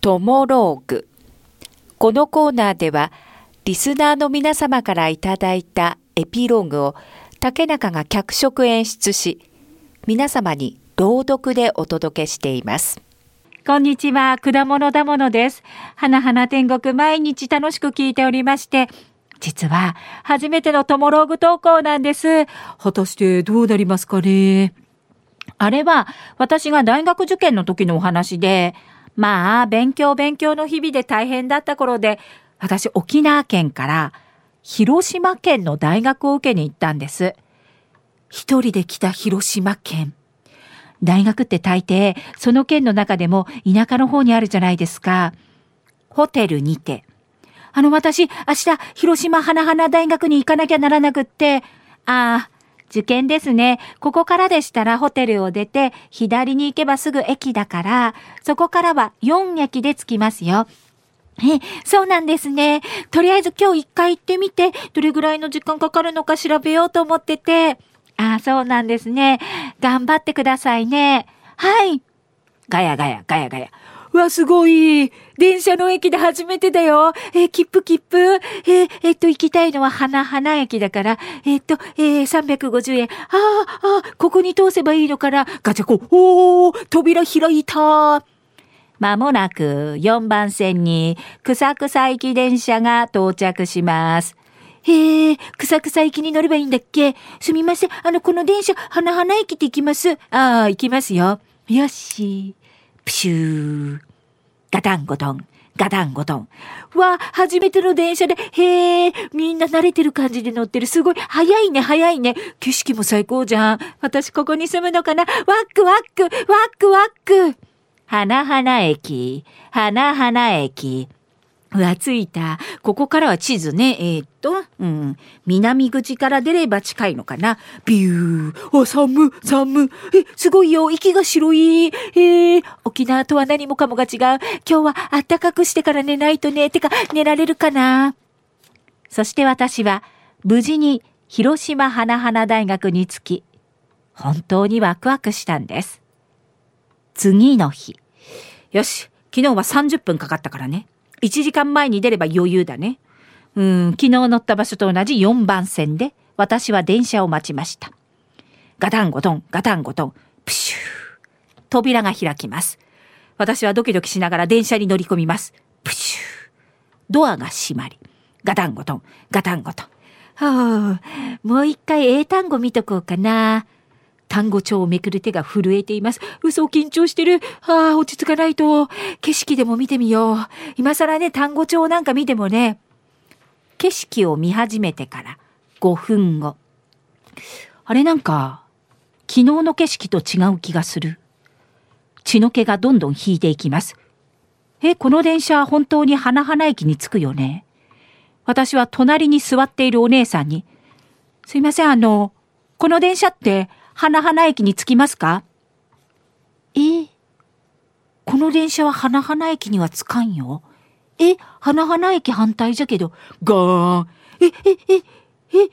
トモローグ。このコーナーでは、リスナーの皆様からいただいたエピローグを竹中が脚色演出し、皆様に朗読でお届けしています。こんにちは、果物だものです。花々天国毎日楽しく聞いておりまして、実は初めてのトモローグ投稿なんです。果たしてどうなりますかねあれは私が大学受験の時のお話で、まあ勉強勉強の日々で大変だった頃で、私沖縄県から広島県の大学を受けに行ったんです。一人で来た広島県。大学って大抵、その県の中でも田舎の方にあるじゃないですか。ホテルにて。あの私、明日、広島花々大学に行かなきゃならなくって、ああ、受験ですね。ここからでしたらホテルを出て、左に行けばすぐ駅だから、そこからは4駅で着きますよ。え、そうなんですね。とりあえず今日一回行ってみて、どれぐらいの時間かかるのか調べようと思ってて。ああ、そうなんですね。頑張ってくださいね。はい。ガヤガヤ、ガヤガヤ。わ、すごい。電車の駅で初めてだよ。えー、切符切符？えー、えっと、行きたいのは花花駅だから、えー、っと、えー、350円。ああ、ああ、ここに通せばいいのかな。ガチャコ、おー、扉開いた。まもなく4番線に草草行き電車が到着します。へえ、草草行きに乗ればいいんだっけ？すみません。あの、この電車、花花駅って行きます？ああ、行きますよ。よし。プシュー。ガタンゴトン。ガタンゴトン。わあ、初めての電車で、へえ、みんな慣れてる感じで乗ってる。すごい、早いね、早いね。景色も最高じゃん。私ここに住むのかなワックワック、ワックワック。花花駅、花花駅。わ、着いた。ここからは地図ね。えー、っと、うん。南口から出れば近いのかな。ビュー。あ、寒、寒。え、すごいよ。息が白い。えー、沖縄とは何もかもが違う。今日は暖かくしてから寝ないとね。てか、寝られるかな。そして私は、無事に広島花々大学に着き、本当にワクワクしたんです。次の日。よし。昨日は30分かかったからね。1時間前に出れば余裕だね。うん、昨日乗った場所と同じ4番線で、私は電車を待ちました。ガタンゴトン、ガタンゴトン、プシュー。扉が開きます。私はドキドキしながら電車に乗り込みます。プシュー。ドアが閉まり、ガタンゴトン、ガタンゴトン。はあ、もう一回英単語見とこうかな。単語帳をめくる手が震えています。嘘を、緊張してる。ああ、落ち着かないと。景色でも見てみよう。今更ね、単語帳なんか見てもね。景色を見始めてから5分後。あれなんか、昨日の景色と違う気がする。血の気がどんどん引いていきます。え、この電車本当に花々駅に着くよね。私は隣に座っているお姉さんに、すいません、あの、この電車って花々駅に着きますか？えこの電車は花々駅には着かんよ。え花々駅反対じゃけど、ガーン。え、え、え、え、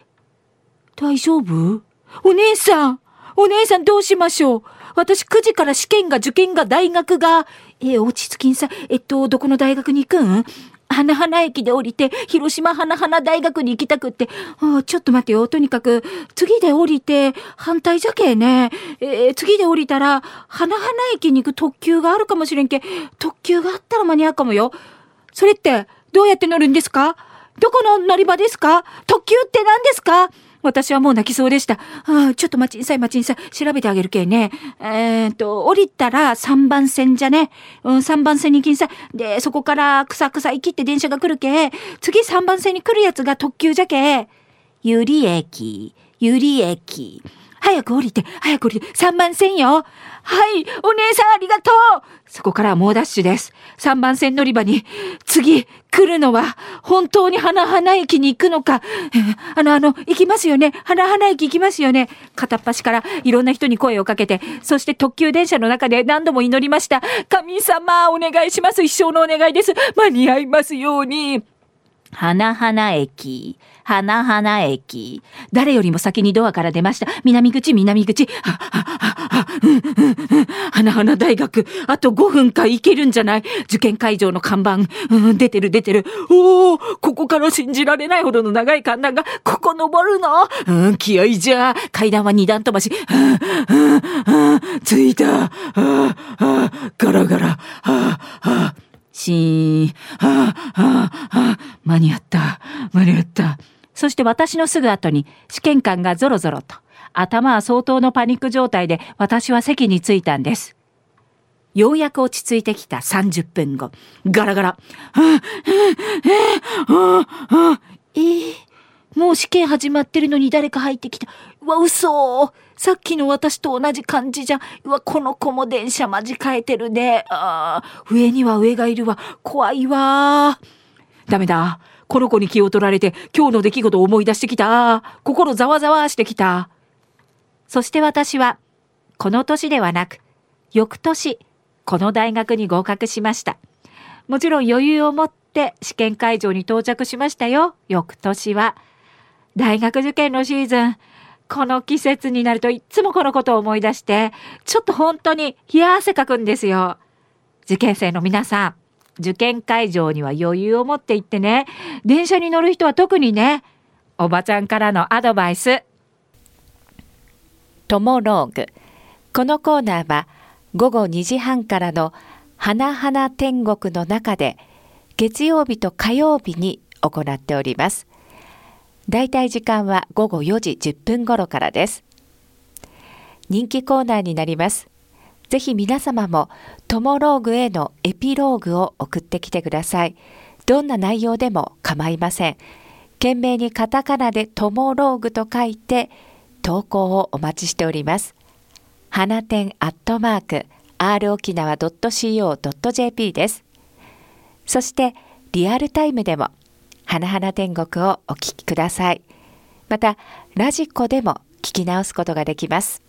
大丈夫？お姉さんお姉さんどうしましょう？私9時から試験が受験が大学が、え、落ち着きんさ、えっと、どこの大学に行くん？花々駅で降りて、広島花々大学に行きたくって、あちょっと待ってよ。とにかく、次で降りて、反対じゃけえね。えー、次で降りたら、花々駅に行く特急があるかもしれんけ。特急があったら間に合うかもよ。それって、どうやって乗るんですか？どこの乗り場ですか？特急って何ですか？私はもう泣きそうでした。ああ、ちょっと待ちんさい待ちんさい。調べてあげるけね。えー、っと、降りたら3番線じゃね。うん、3番線に行きんさい。で、そこから草草行きって電車が来るけ。次3番線に来るやつが特急じゃけ。ゆり駅、ゆり駅。早く降りて、早く降りて、3番線よ。はい、お姉さんありがとうそこから猛ダッシュです。3番線乗り場に、次、来るのは、本当に花花駅に行くのか、あの、あの、行きますよね。花花駅行きますよね。片っ端からいろんな人に声をかけて、そして特急電車の中で何度も祈りました。神様、お願いします。一生のお願いです。間に合いますように。花花駅、花花駅。誰よりも先にドアから出ました。南口、南口。は、は、は、は、うん、うん、うん。花花大学。あと5分か行けるんじゃない？受験会場の看板。うん、出てる出てる。おおここから信じられないほどの長い階段が、ここ登るの？うん、気合いじゃ。階段は二段飛ばし。うん、うん、うん、着いた。はあ、はあ、ガラガラ。はあ、はあ。シーン。はあ、はあ、はあ、間に合った。間に合った。そして私のすぐ後に試験官がぞろぞろと。頭は相当のパニック状態で私は席に着いたんです。ようやく落ち着いてきた30分後。ガラガラ。はあ、はあ、はあ、はあ、えー、もう試験始まってるのに誰か入ってきた。うわ、嘘さっきの私と同じ感じじゃ。うわ、この子も電車間違えてるね。ああ、上には上がいるわ。怖いわ。ダメだ。この子に気を取られて今日の出来事を思い出してきた。心ざわざわしてきた。そして私は、この年ではなく、翌年、この大学に合格しました。もちろん余裕を持って試験会場に到着しましたよ。翌年は。大学受験のシーズン。この季節になるといつもこのことを思い出して、ちょっと本当に冷や汗かくんですよ。受験生の皆さん、受験会場には余裕を持って行ってね、電車に乗る人は特にね、おばちゃんからのアドバイス。トモローグ。このコーナーは午後2時半からの花々天国の中で月曜日と火曜日に行っております。だいたい時間は午後4時10分頃からです。人気コーナーになります。ぜひ皆様もトモローグへのエピローグを送ってきてください。どんな内容でも構いません。懸命にカタカナでトモローグと書いて投稿をお待ちしております。花店アットマーク r 沖縄 .co.jp です。そしてリアルタイムでも花々天国をお聞きください。また、ラジコでも聞き直すことができます。